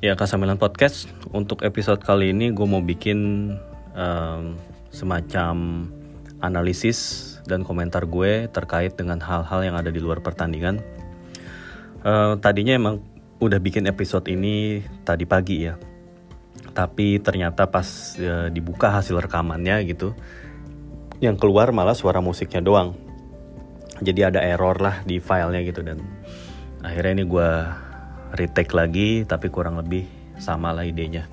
Ya, Kasamilan Podcast untuk episode kali ini gue mau bikin um, semacam analisis dan komentar gue terkait dengan hal-hal yang ada di luar pertandingan. Uh, tadinya emang udah bikin episode ini tadi pagi ya, tapi ternyata pas uh, dibuka hasil rekamannya gitu, yang keluar malah suara musiknya doang. Jadi ada error lah di filenya gitu dan akhirnya ini gue retake lagi tapi kurang lebih sama lah idenya.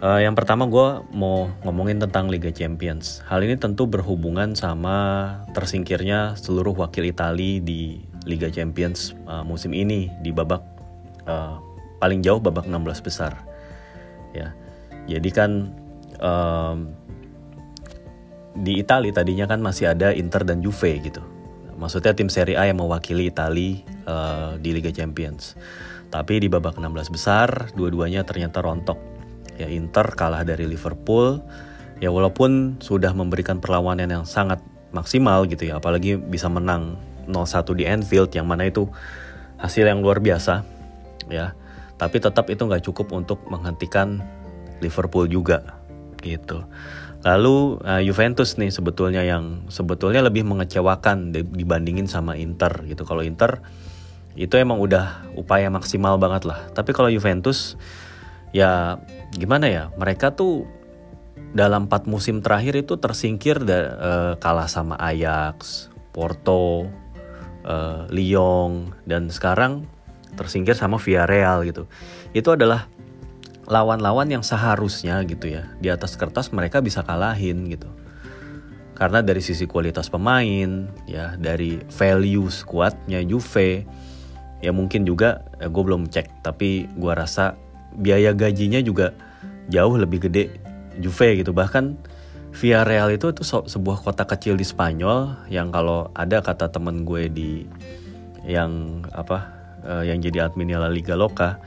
Uh, yang pertama gue mau ngomongin tentang Liga Champions. Hal ini tentu berhubungan sama tersingkirnya seluruh wakil Italia di Liga Champions uh, musim ini di babak uh, paling jauh babak 16 besar. Ya, jadi kan um, di Italia tadinya kan masih ada Inter dan Juve gitu. Maksudnya tim Serie A yang mewakili Italia uh, di Liga Champions. Tapi di babak 16 besar, dua-duanya ternyata rontok. Ya Inter kalah dari Liverpool. Ya walaupun sudah memberikan perlawanan yang sangat maksimal gitu ya, apalagi bisa menang 0-1 di Anfield yang mana itu hasil yang luar biasa ya. Tapi tetap itu nggak cukup untuk menghentikan Liverpool juga gitu. Lalu uh, Juventus nih sebetulnya yang sebetulnya lebih mengecewakan dibandingin sama Inter gitu. Kalau Inter itu emang udah upaya maksimal banget lah. Tapi kalau Juventus ya gimana ya? Mereka tuh dalam empat musim terakhir itu tersingkir da, uh, kalah sama Ajax, Porto, uh, Lyon dan sekarang tersingkir sama Villarreal gitu. Itu adalah lawan-lawan yang seharusnya gitu ya di atas kertas mereka bisa kalahin gitu karena dari sisi kualitas pemain ya dari value squadnya Juve ya mungkin juga ya gue belum cek tapi gue rasa biaya gajinya juga jauh lebih gede Juve gitu bahkan Villarreal itu itu sebuah kota kecil di Spanyol yang kalau ada kata temen gue di yang apa uh, yang jadi adminnya La Liga Loka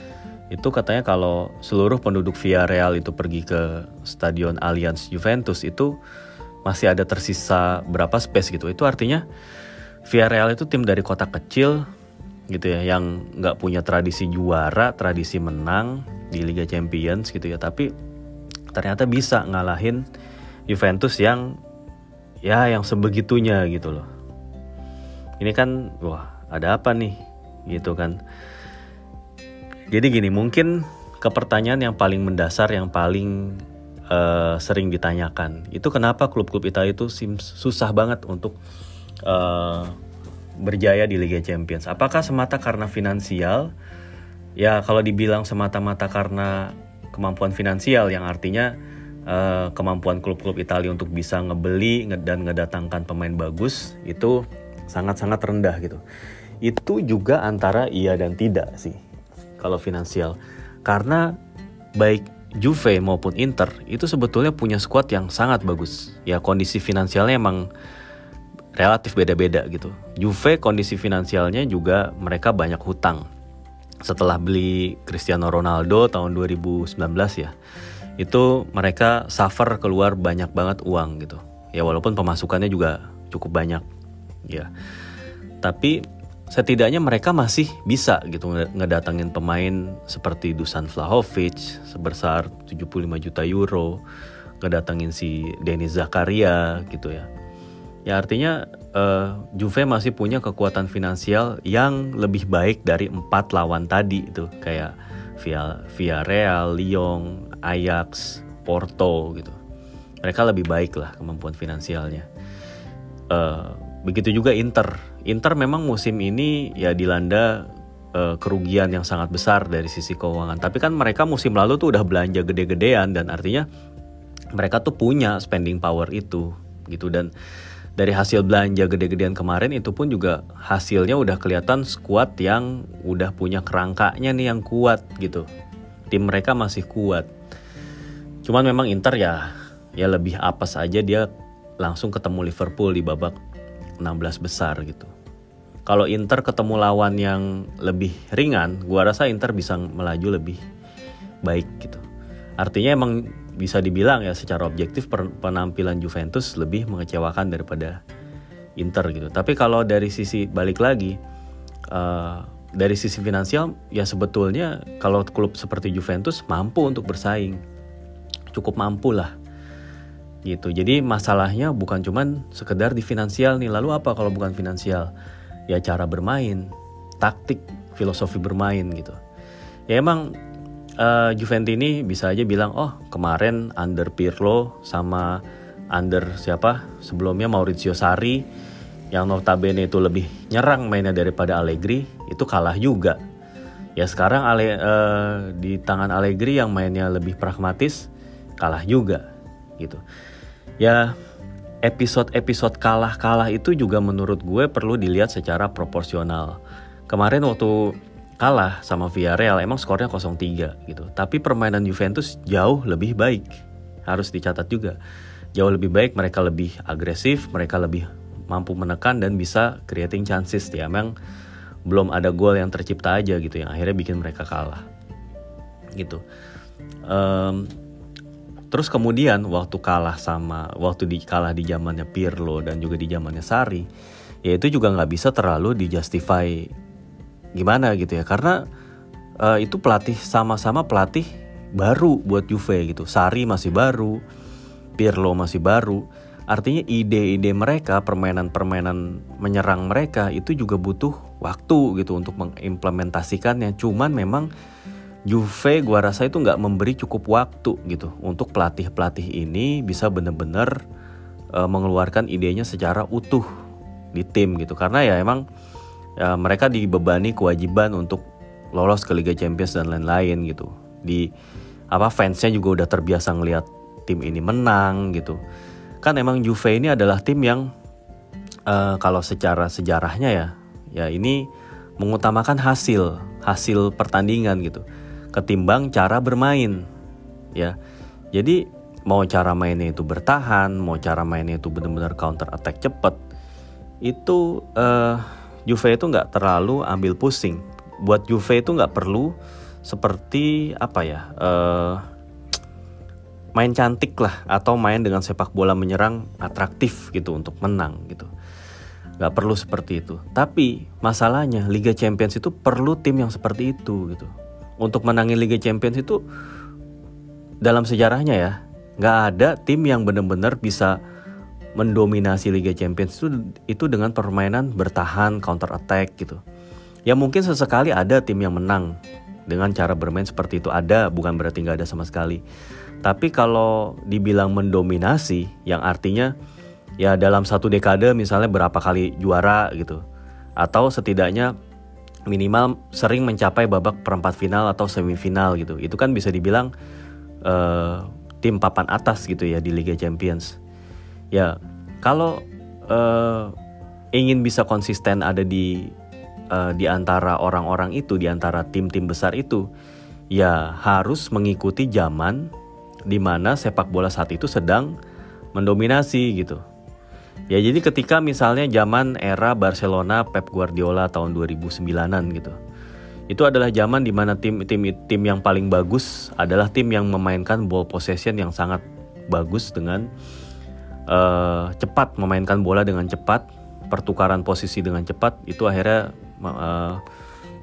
itu katanya kalau seluruh penduduk Villarreal itu pergi ke stadion Allianz Juventus itu masih ada tersisa berapa space gitu. Itu artinya Villarreal itu tim dari kota kecil gitu ya yang nggak punya tradisi juara, tradisi menang di Liga Champions gitu ya. Tapi ternyata bisa ngalahin Juventus yang ya yang sebegitunya gitu loh. Ini kan wah ada apa nih gitu kan. Jadi gini, mungkin ke pertanyaan yang paling mendasar, yang paling uh, sering ditanyakan, itu kenapa klub-klub Italia itu susah banget untuk uh, berjaya di Liga Champions? Apakah semata karena finansial? Ya kalau dibilang semata-mata karena kemampuan finansial, yang artinya uh, kemampuan klub-klub Italia untuk bisa ngebeli dan ngedatangkan pemain bagus itu sangat-sangat rendah gitu. Itu juga antara iya dan tidak sih kalau finansial. Karena baik Juve maupun Inter itu sebetulnya punya squad yang sangat bagus. Ya kondisi finansialnya emang relatif beda-beda gitu. Juve kondisi finansialnya juga mereka banyak hutang. Setelah beli Cristiano Ronaldo tahun 2019 ya. Itu mereka suffer keluar banyak banget uang gitu. Ya walaupun pemasukannya juga cukup banyak. Ya. Tapi setidaknya mereka masih bisa gitu ngedatangin pemain seperti Dusan Vlahovic sebesar 75 juta euro, ngedatangin si Denis Zakaria gitu ya. Ya artinya uh, Juve masih punya kekuatan finansial yang lebih baik dari empat lawan tadi itu kayak via via Real, Lyon, Ajax, Porto gitu. Mereka lebih baik lah kemampuan finansialnya. Uh, begitu juga Inter Inter memang musim ini ya dilanda uh, kerugian yang sangat besar dari sisi keuangan. Tapi kan mereka musim lalu tuh udah belanja gede-gedean dan artinya mereka tuh punya spending power itu gitu dan dari hasil belanja gede-gedean kemarin itu pun juga hasilnya udah kelihatan squad yang udah punya kerangkanya nih yang kuat gitu. Tim mereka masih kuat. Cuman memang Inter ya ya lebih apes aja dia langsung ketemu Liverpool di babak 16 besar gitu. Kalau Inter ketemu lawan yang lebih ringan, gua rasa Inter bisa melaju lebih baik gitu. Artinya emang bisa dibilang ya secara objektif penampilan Juventus lebih mengecewakan daripada Inter gitu. Tapi kalau dari sisi balik lagi uh, dari sisi finansial ya sebetulnya kalau klub seperti Juventus mampu untuk bersaing. Cukup mampu lah gitu. Jadi masalahnya bukan cuman sekedar di finansial nih. Lalu apa kalau bukan finansial? Ya cara bermain taktik filosofi bermain gitu. Ya emang uh, Juventus ini bisa aja bilang oh kemarin under Pirlo sama under siapa sebelumnya Maurizio Sarri yang notabene itu lebih nyerang mainnya daripada Allegri itu kalah juga. Ya sekarang Ale, uh, di tangan Allegri yang mainnya lebih pragmatis kalah juga gitu. Ya episode-episode kalah-kalah itu juga menurut gue perlu dilihat secara proporsional. Kemarin waktu kalah sama Villarreal emang skornya 0-3 gitu. Tapi permainan Juventus jauh lebih baik. Harus dicatat juga. Jauh lebih baik, mereka lebih agresif, mereka lebih mampu menekan dan bisa creating chances ya memang belum ada gol yang tercipta aja gitu yang akhirnya bikin mereka kalah gitu um, terus kemudian waktu kalah sama waktu di kalah di zamannya Pirlo dan juga di zamannya Sari ya itu juga nggak bisa terlalu dijustify gimana gitu ya karena uh, itu pelatih sama-sama pelatih baru buat Juve gitu Sari masih baru Pirlo masih baru Artinya ide-ide mereka, permainan-permainan menyerang mereka itu juga butuh waktu gitu untuk mengimplementasikannya. Cuman memang Juve gua rasa itu nggak memberi cukup waktu gitu untuk pelatih-pelatih ini bisa benar-benar uh, mengeluarkan idenya secara utuh di tim gitu. Karena ya emang ya, mereka dibebani kewajiban untuk lolos ke Liga Champions dan lain-lain gitu. Di apa fansnya juga udah terbiasa ngelihat tim ini menang gitu. Kan emang Juve ini adalah tim yang uh, kalau secara sejarahnya ya ya ini mengutamakan hasil hasil pertandingan gitu. Ketimbang cara bermain ya. Jadi mau cara mainnya itu bertahan mau cara mainnya itu benar-benar counter attack cepet itu uh, Juve itu nggak terlalu ambil pusing. Buat Juve itu nggak perlu seperti apa ya uh, main cantik lah atau main dengan sepak bola menyerang atraktif gitu untuk menang gitu. Nggak perlu seperti itu. Tapi masalahnya Liga Champions itu perlu tim yang seperti itu gitu. Untuk menangin Liga Champions itu dalam sejarahnya ya nggak ada tim yang benar-benar bisa mendominasi Liga Champions itu itu dengan permainan bertahan counter attack gitu. Ya mungkin sesekali ada tim yang menang dengan cara bermain seperti itu. Ada bukan berarti nggak ada sama sekali. Tapi kalau dibilang mendominasi, yang artinya ya dalam satu dekade misalnya berapa kali juara gitu, atau setidaknya minimal sering mencapai babak perempat final atau semifinal gitu, itu kan bisa dibilang uh, tim papan atas gitu ya di Liga Champions. Ya kalau uh, ingin bisa konsisten ada di uh, di antara orang-orang itu, di antara tim-tim besar itu, ya harus mengikuti zaman di mana sepak bola saat itu sedang mendominasi gitu. Ya jadi ketika misalnya zaman era Barcelona Pep Guardiola tahun 2009-an gitu. Itu adalah zaman di mana tim tim tim yang paling bagus adalah tim yang memainkan ball possession yang sangat bagus dengan uh, cepat memainkan bola dengan cepat, pertukaran posisi dengan cepat itu akhirnya uh,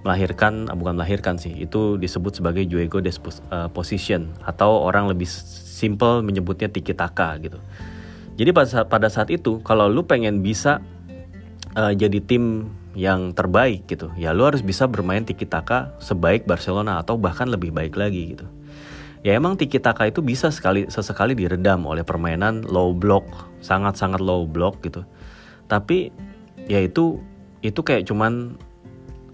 melahirkan ah, bukan melahirkan sih itu disebut sebagai juego disposition uh, atau orang lebih simple menyebutnya tiki taka gitu. Jadi pada saat, pada saat itu kalau lu pengen bisa uh, jadi tim yang terbaik gitu ya lu harus bisa bermain tiki taka sebaik Barcelona atau bahkan lebih baik lagi gitu ya emang tiki taka itu bisa sekali sesekali diredam oleh permainan low block sangat sangat low block gitu tapi ya itu itu kayak cuman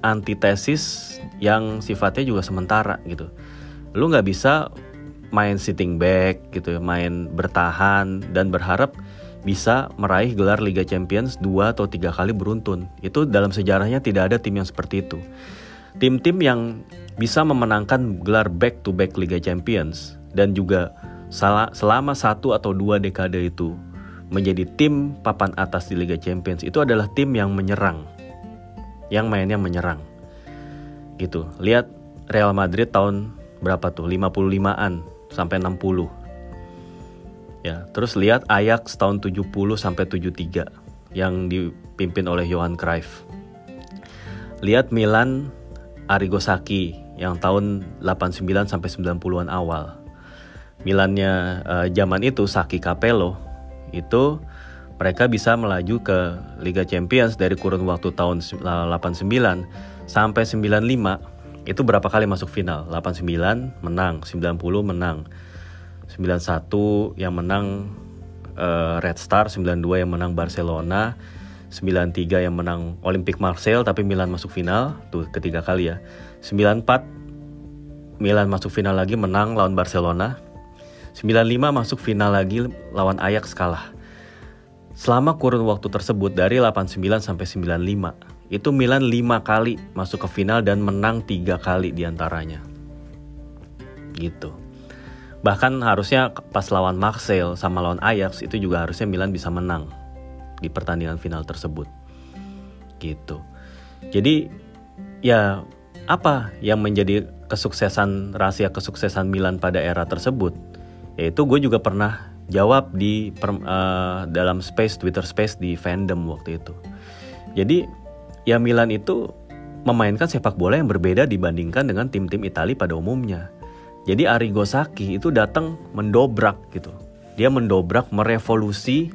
antitesis yang sifatnya juga sementara gitu. Lu nggak bisa main sitting back gitu, main bertahan dan berharap bisa meraih gelar Liga Champions dua atau tiga kali beruntun. Itu dalam sejarahnya tidak ada tim yang seperti itu. Tim-tim yang bisa memenangkan gelar back to back Liga Champions dan juga selama satu atau dua dekade itu menjadi tim papan atas di Liga Champions itu adalah tim yang menyerang yang mainnya menyerang. Gitu. Lihat Real Madrid tahun berapa tuh? 55-an sampai 60. Ya, terus lihat Ajax tahun 70 sampai 73 yang dipimpin oleh Johan Cruyff. Lihat Milan Arrigo Sacchi yang tahun 89 sampai 90-an awal. Milannya uh, zaman itu Sacchi Capello itu mereka bisa melaju ke Liga Champions dari kurun waktu tahun 89 sampai 95 itu berapa kali masuk final? 89 menang. 90 menang. 91 yang menang uh, Red Star. 92 yang menang Barcelona 93 yang menang Olympic Marseille tapi Milan masuk final. Tuh ketiga kali ya. 94 Milan masuk final lagi menang lawan Barcelona. 95 masuk final lagi lawan Ajax kalah. Selama kurun waktu tersebut dari 89 sampai 95, itu Milan 5 kali masuk ke final dan menang 3 kali di antaranya. Gitu. Bahkan harusnya pas lawan Marseille sama lawan Ajax itu juga harusnya Milan bisa menang di pertandingan final tersebut. Gitu. Jadi ya apa yang menjadi kesuksesan rahasia kesuksesan Milan pada era tersebut? Yaitu gue juga pernah jawab di per, uh, dalam space Twitter Space di fandom waktu itu. Jadi ya Milan itu memainkan sepak bola yang berbeda dibandingkan dengan tim-tim Italia pada umumnya. Jadi Arrigo Sacchi itu datang mendobrak gitu. Dia mendobrak merevolusi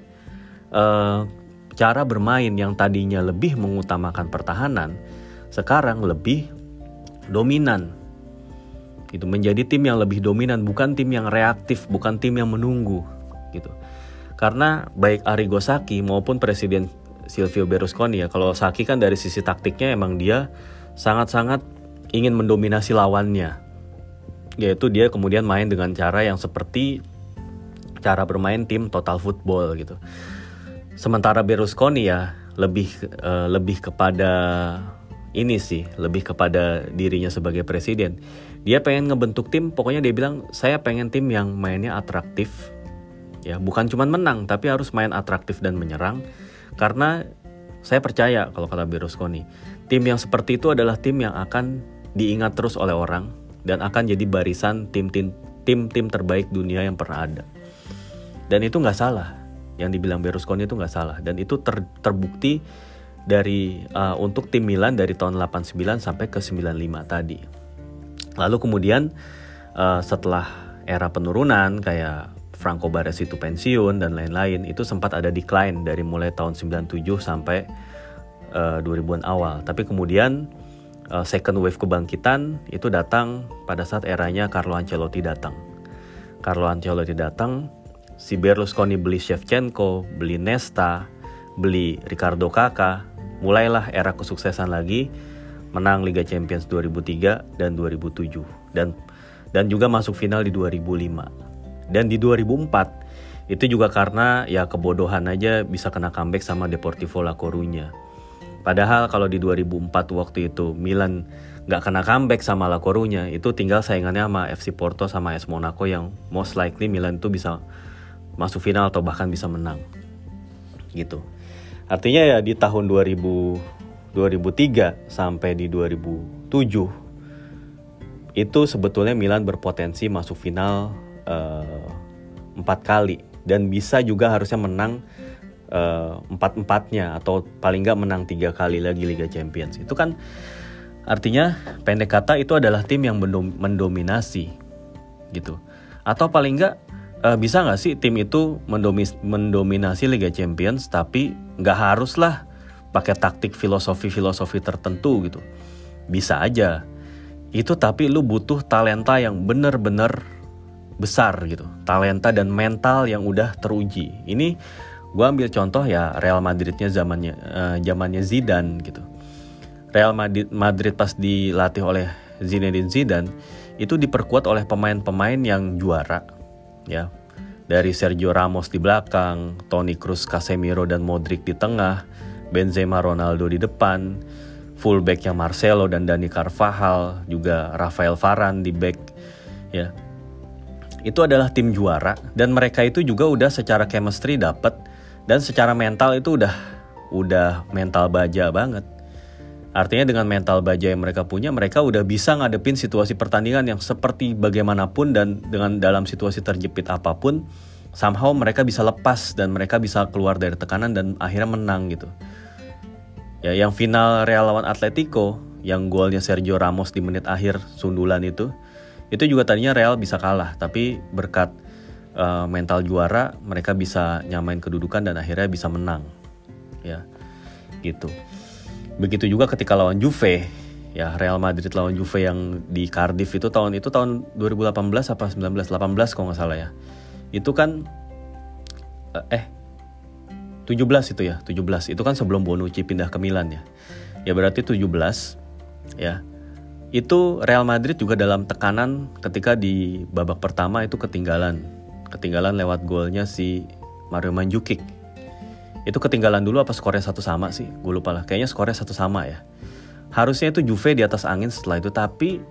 uh, cara bermain yang tadinya lebih mengutamakan pertahanan, sekarang lebih dominan itu menjadi tim yang lebih dominan bukan tim yang reaktif bukan tim yang menunggu gitu. Karena baik Arrigo Sacchi maupun Presiden Silvio Berlusconi ya, kalau Sacchi kan dari sisi taktiknya emang dia sangat-sangat ingin mendominasi lawannya. Yaitu dia kemudian main dengan cara yang seperti cara bermain tim total football gitu. Sementara Berlusconi ya lebih uh, lebih kepada ini sih, lebih kepada dirinya sebagai presiden. Dia pengen ngebentuk tim, pokoknya dia bilang saya pengen tim yang mainnya atraktif, ya bukan cuma menang tapi harus main atraktif dan menyerang. Karena saya percaya kalau kata Berlusconi tim yang seperti itu adalah tim yang akan diingat terus oleh orang dan akan jadi barisan tim-tim tim-tim terbaik dunia yang pernah ada. Dan itu nggak salah yang dibilang Berlusconi itu nggak salah dan itu ter, terbukti dari uh, untuk tim Milan dari tahun 89 sampai ke 95 tadi lalu kemudian uh, setelah era penurunan kayak Franco Baresi itu pensiun dan lain-lain itu sempat ada decline dari mulai tahun 97 sampai uh, eh, 2000-an awal. Tapi kemudian uh, second wave kebangkitan itu datang pada saat eranya Carlo Ancelotti datang. Carlo Ancelotti datang, si Berlusconi beli Shevchenko, beli Nesta, beli Ricardo Kakak, mulailah era kesuksesan lagi, menang Liga Champions 2003 dan 2007 dan dan juga masuk final di 2005. Dan di 2004 itu juga karena ya kebodohan aja bisa kena comeback sama Deportivo La Coruña. Padahal kalau di 2004 waktu itu Milan nggak kena comeback sama La Coruña itu tinggal saingannya sama FC Porto sama AS Monaco yang most likely Milan itu bisa masuk final atau bahkan bisa menang. Gitu. Artinya ya di tahun 2000 2003 sampai di 2007 itu sebetulnya Milan berpotensi masuk final uh, empat kali. Dan bisa juga harusnya menang uh, empat empatnya atau paling nggak menang tiga kali lagi Liga Champions. Itu kan artinya pendek kata itu adalah tim yang mendominasi gitu. Atau paling nggak uh, bisa nggak sih tim itu mendominasi Liga Champions tapi nggak haruslah pakai taktik filosofi-filosofi tertentu gitu bisa aja itu tapi lu butuh talenta yang bener-bener besar gitu, talenta dan mental yang udah teruji. Ini gue ambil contoh ya Real Madridnya zamannya uh, zamannya Zidane gitu. Real Madrid, Madrid pas dilatih oleh Zinedine Zidane itu diperkuat oleh pemain-pemain yang juara ya. Dari Sergio Ramos di belakang, Toni Kroos, Casemiro dan Modric di tengah, Benzema, Ronaldo di depan, fullbacknya Marcelo dan Dani Carvajal, juga Rafael Varane di back ya itu adalah tim juara dan mereka itu juga udah secara chemistry dapat dan secara mental itu udah udah mental baja banget. Artinya dengan mental baja yang mereka punya, mereka udah bisa ngadepin situasi pertandingan yang seperti bagaimanapun dan dengan dalam situasi terjepit apa pun, somehow mereka bisa lepas dan mereka bisa keluar dari tekanan dan akhirnya menang gitu. Ya, yang final Real lawan Atletico yang golnya Sergio Ramos di menit akhir sundulan itu itu juga tadinya Real bisa kalah tapi berkat uh, mental juara mereka bisa nyamain kedudukan dan akhirnya bisa menang ya gitu begitu juga ketika lawan Juve ya Real Madrid lawan Juve yang di Cardiff itu tahun itu tahun 2018 apa 19 18 kalau nggak salah ya. Itu kan eh 17 itu ya 17 itu kan sebelum Bonucci pindah ke Milan ya. Ya berarti 17 ya. Itu Real Madrid juga dalam tekanan ketika di babak pertama itu ketinggalan. Ketinggalan lewat golnya si Mario Mandzukic itu ketinggalan dulu apa skornya satu sama sih? Gue lupa lah. Kayaknya skornya satu sama ya. Harusnya itu Juve di atas angin setelah itu tapi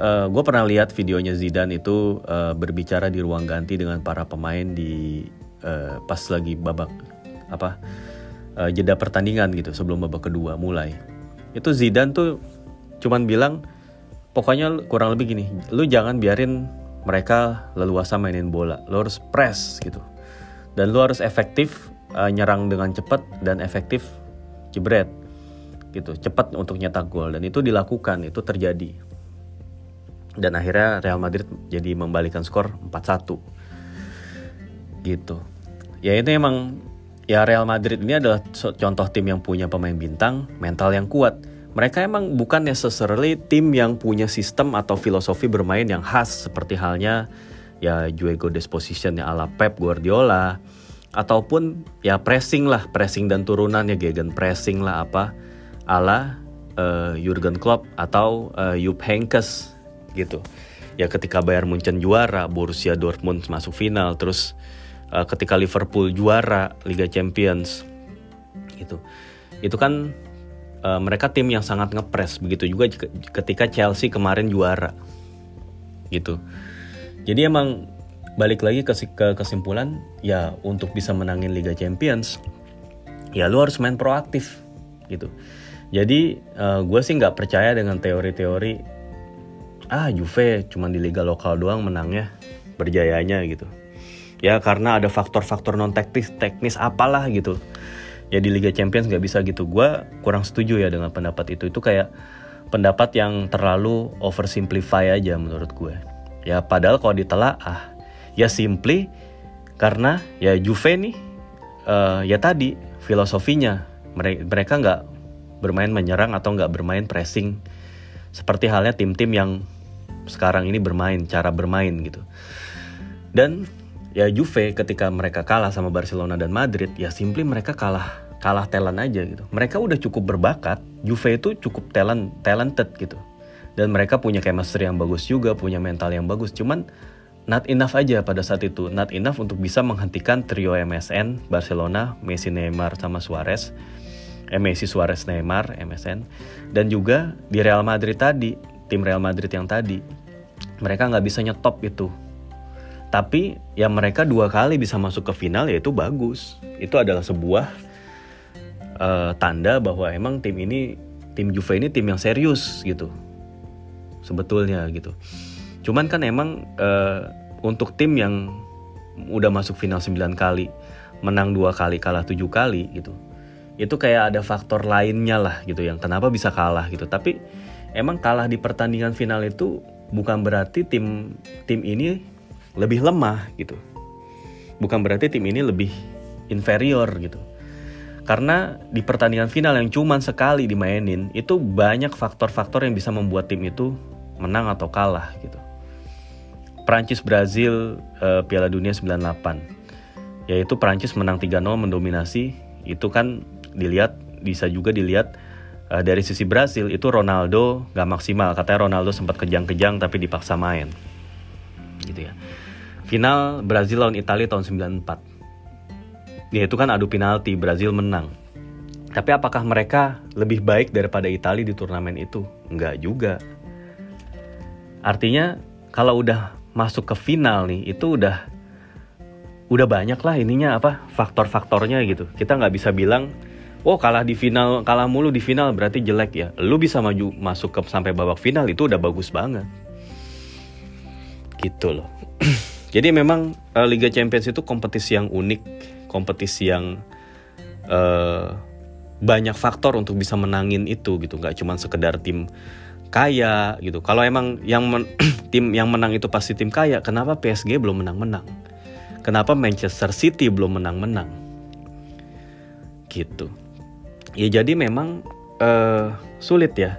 uh, eh, gue pernah lihat videonya Zidane itu uh, berbicara di ruang ganti dengan para pemain di uh, pas lagi babak apa uh, jeda pertandingan gitu sebelum babak kedua mulai. Itu Zidane tuh cuman bilang pokoknya kurang lebih gini lu jangan biarin mereka leluasa mainin bola. Lu harus press gitu. Dan lu harus efektif uh, nyerang dengan cepat dan efektif jebret. Gitu cepat untuk nyetak gol. Dan itu dilakukan itu terjadi. Dan akhirnya Real Madrid jadi membalikan skor 4-1 gitu. Ya itu emang ya Real Madrid ini adalah contoh tim yang punya pemain bintang mental yang kuat. Mereka emang bukan necessarily tim yang punya sistem atau filosofi bermain yang khas seperti halnya ya juego disposition ya ala Pep Guardiola ataupun ya pressing lah pressing dan turunan ya gegen pressing lah apa? Ala uh, Jurgen Klopp atau uh, Jupp Heynckes gitu. Ya ketika Bayern Munchen juara Borussia Dortmund masuk final terus uh, ketika Liverpool juara Liga Champions gitu. Itu kan uh, mereka tim yang sangat ngepres begitu juga ketika Chelsea kemarin juara gitu. Jadi emang balik lagi ke, ke kesimpulan ya untuk bisa menangin Liga Champions ya lu harus main proaktif gitu. Jadi uh, gue sih nggak percaya dengan teori-teori ah Juve cuma di liga lokal doang menangnya berjayanya gitu. Ya karena ada faktor-faktor non teknis teknis apalah gitu. Ya di Liga Champions nggak bisa gitu. Gue kurang setuju ya dengan pendapat itu. Itu kayak pendapat yang terlalu oversimplify aja menurut gue ya padahal kalau ditelaah ya simply karena ya Juve nih uh, ya tadi filosofinya. Mereka nggak bermain menyerang atau nggak bermain pressing. Seperti halnya tim-tim yang sekarang ini bermain cara bermain gitu. Dan ya Juve ketika mereka kalah sama Barcelona dan Madrid ya simply mereka kalah kalah talent aja gitu. Mereka udah cukup berbakat Juve itu cukup talent talented gitu. Dan mereka punya chemistry yang bagus juga punya mental yang bagus. Cuman not enough aja pada saat itu. Not enough untuk bisa menghentikan trio MSN Barcelona Messi Neymar sama Suarez. Eh, Messi Suarez Neymar MSN dan juga di Real Madrid tadi tim Real Madrid yang tadi mereka nggak bisa nyetop itu. Tapi ya mereka dua kali bisa masuk ke final ya itu bagus. Itu adalah sebuah uh, tanda bahwa emang tim ini tim Juve ini tim yang serius gitu. Sebetulnya gitu. Cuman kan emang uh, untuk tim yang udah masuk final 9 kali menang dua kali kalah tujuh kali gitu itu kayak ada faktor lainnya lah gitu yang kenapa bisa kalah gitu tapi emang kalah di pertandingan final itu bukan berarti tim tim ini lebih lemah gitu. Bukan berarti tim ini lebih inferior gitu. Karena di pertandingan final yang cuma sekali dimainin itu banyak faktor-faktor yang bisa membuat tim itu menang atau kalah gitu. Prancis Brazil uh, Piala Dunia 98 yaitu Prancis menang 3-0 mendominasi itu kan dilihat bisa juga dilihat uh, dari sisi Brasil itu Ronaldo gak maksimal katanya Ronaldo sempat kejang-kejang tapi dipaksa main gitu ya Final Brazil lawan Italia tahun 94. Ya itu kan adu penalti, Brazil menang. Tapi apakah mereka lebih baik daripada Italia di turnamen itu? Enggak juga. Artinya kalau udah masuk ke final nih, itu udah udah banyak lah ininya apa faktor-faktornya gitu. Kita nggak bisa bilang, oh kalah di final, kalah mulu di final berarti jelek ya. Lu bisa maju masuk ke sampai babak final itu udah bagus banget. Gitu loh. Jadi memang uh, Liga Champions itu kompetisi yang unik, kompetisi yang uh, banyak faktor untuk bisa menangin itu gitu nggak cuma sekedar tim kaya gitu. Kalau emang yang men tim yang menang itu pasti tim kaya kenapa PSG belum menang-menang? Kenapa Manchester City belum menang-menang? Gitu. Ya jadi memang uh, sulit ya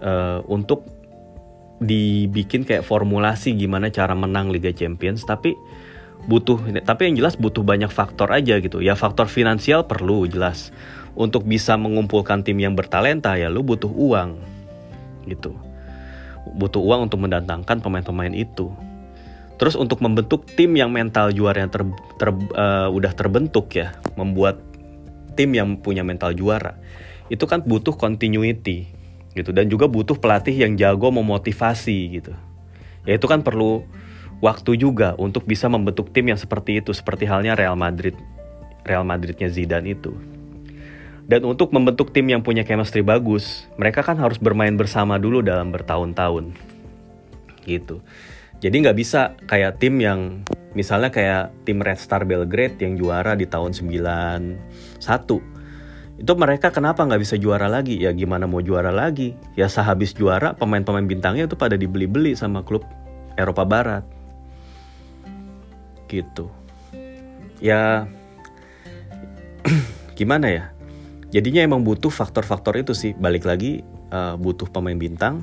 uh, untuk dibikin kayak formulasi gimana cara menang Liga Champions tapi butuh tapi yang jelas butuh banyak faktor aja gitu. Ya faktor finansial perlu jelas. Untuk bisa mengumpulkan tim yang bertalenta ya lu butuh uang gitu. Butuh uang untuk mendatangkan pemain-pemain itu. Terus untuk membentuk tim yang mental juara yang ter, ter, uh, udah terbentuk ya membuat tim yang punya mental juara itu kan butuh continuity gitu dan juga butuh pelatih yang jago memotivasi gitu. Ya itu kan perlu waktu juga untuk bisa membentuk tim yang seperti itu seperti halnya Real Madrid Real Madridnya Zidane itu dan untuk membentuk tim yang punya chemistry bagus mereka kan harus bermain bersama dulu dalam bertahun-tahun. Gitu. Jadi nggak bisa kayak tim yang misalnya kayak tim Red Star Belgrade yang juara di tahun 91 itu mereka kenapa nggak bisa juara lagi? Ya gimana mau juara lagi? Ya sehabis juara pemain-pemain bintangnya itu pada dibeli-beli sama klub Eropa Barat. Gitu. Ya gimana ya jadinya emang butuh faktor-faktor itu sih balik lagi uh, butuh pemain bintang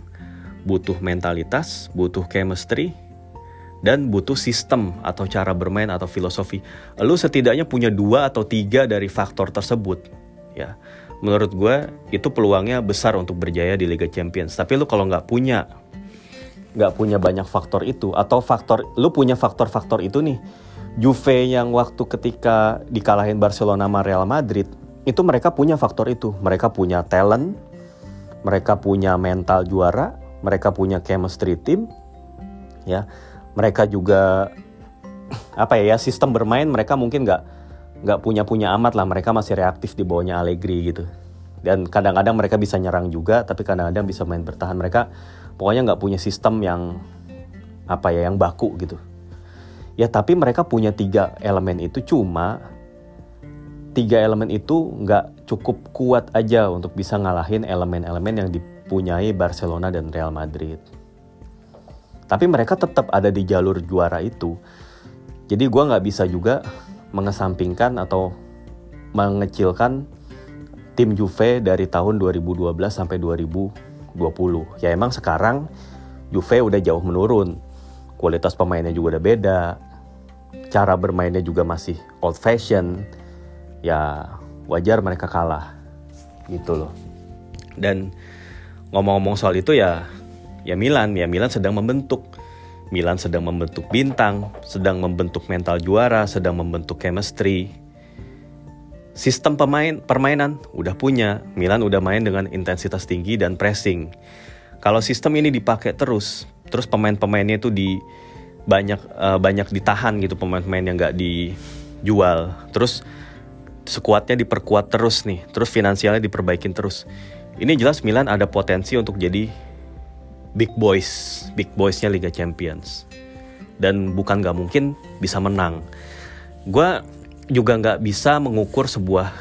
butuh mentalitas butuh chemistry dan butuh sistem atau cara bermain atau filosofi. Lu setidaknya punya dua atau tiga dari faktor tersebut. Ya, menurut gue itu peluangnya besar untuk berjaya di Liga Champions. Tapi lu kalau nggak punya nggak punya banyak faktor itu atau faktor lu punya faktor-faktor itu nih Juve yang waktu ketika dikalahin Barcelona sama Real Madrid itu mereka punya faktor itu. Mereka punya talent mereka punya mental juara mereka punya chemistry team ya. Mereka juga apa ya sistem bermain mereka mungkin nggak nggak punya punya amat lah. Mereka masih reaktif di bawahnya Allegri gitu. Dan kadang-kadang mereka bisa nyerang juga tapi kadang-kadang bisa main bertahan. Mereka pokoknya nggak punya sistem yang apa ya yang baku gitu. Ya tapi mereka punya tiga elemen itu cuma tiga elemen itu nggak cukup kuat aja untuk bisa ngalahin elemen-elemen yang dipunyai Barcelona dan Real Madrid tapi mereka tetap ada di jalur juara itu jadi gue nggak bisa juga mengesampingkan atau mengecilkan tim Juve dari tahun 2012 sampai 2000 20. Ya emang sekarang Juve udah jauh menurun. Kualitas pemainnya juga udah beda. Cara bermainnya juga masih old fashion. Ya wajar mereka kalah. Gitu loh. Dan ngomong-ngomong soal itu ya ya Milan, ya Milan sedang membentuk Milan sedang membentuk bintang, sedang membentuk mental juara, sedang membentuk chemistry, Sistem pemain permainan udah punya, Milan udah main dengan intensitas tinggi dan pressing. Kalau sistem ini dipakai terus, terus pemain-pemainnya itu di banyak uh, banyak ditahan gitu pemain-pemain yang nggak dijual. Terus sekuatnya diperkuat terus nih, terus finansialnya diperbaikin terus. Ini jelas Milan ada potensi untuk jadi big boys, big boysnya Liga Champions. Dan bukan nggak mungkin bisa menang. Gue juga nggak bisa mengukur sebuah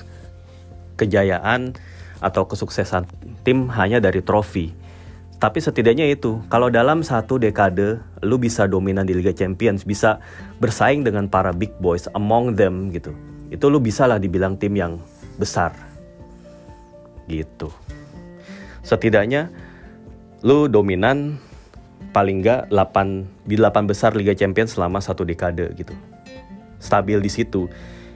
kejayaan atau kesuksesan tim hanya dari trofi. Tapi setidaknya itu, kalau dalam satu dekade lu bisa dominan di Liga Champions, bisa bersaing dengan para big boys among them gitu. Itu lu bisa lah dibilang tim yang besar. Gitu. Setidaknya lu dominan paling nggak 8 di 8 besar Liga Champions selama satu dekade gitu. Stabil di situ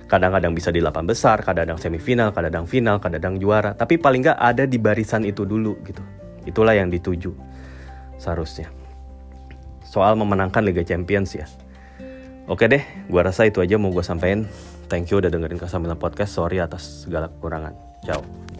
kadang-kadang bisa di delapan besar, kadang-kadang semifinal, kadang-kadang final, kadang-kadang juara. Tapi paling nggak ada di barisan itu dulu gitu. Itulah yang dituju seharusnya. Soal memenangkan Liga Champions ya. Oke deh, gua rasa itu aja mau gue sampaikan. Thank you udah dengerin Kasamilan Podcast. Sorry atas segala kekurangan. Ciao.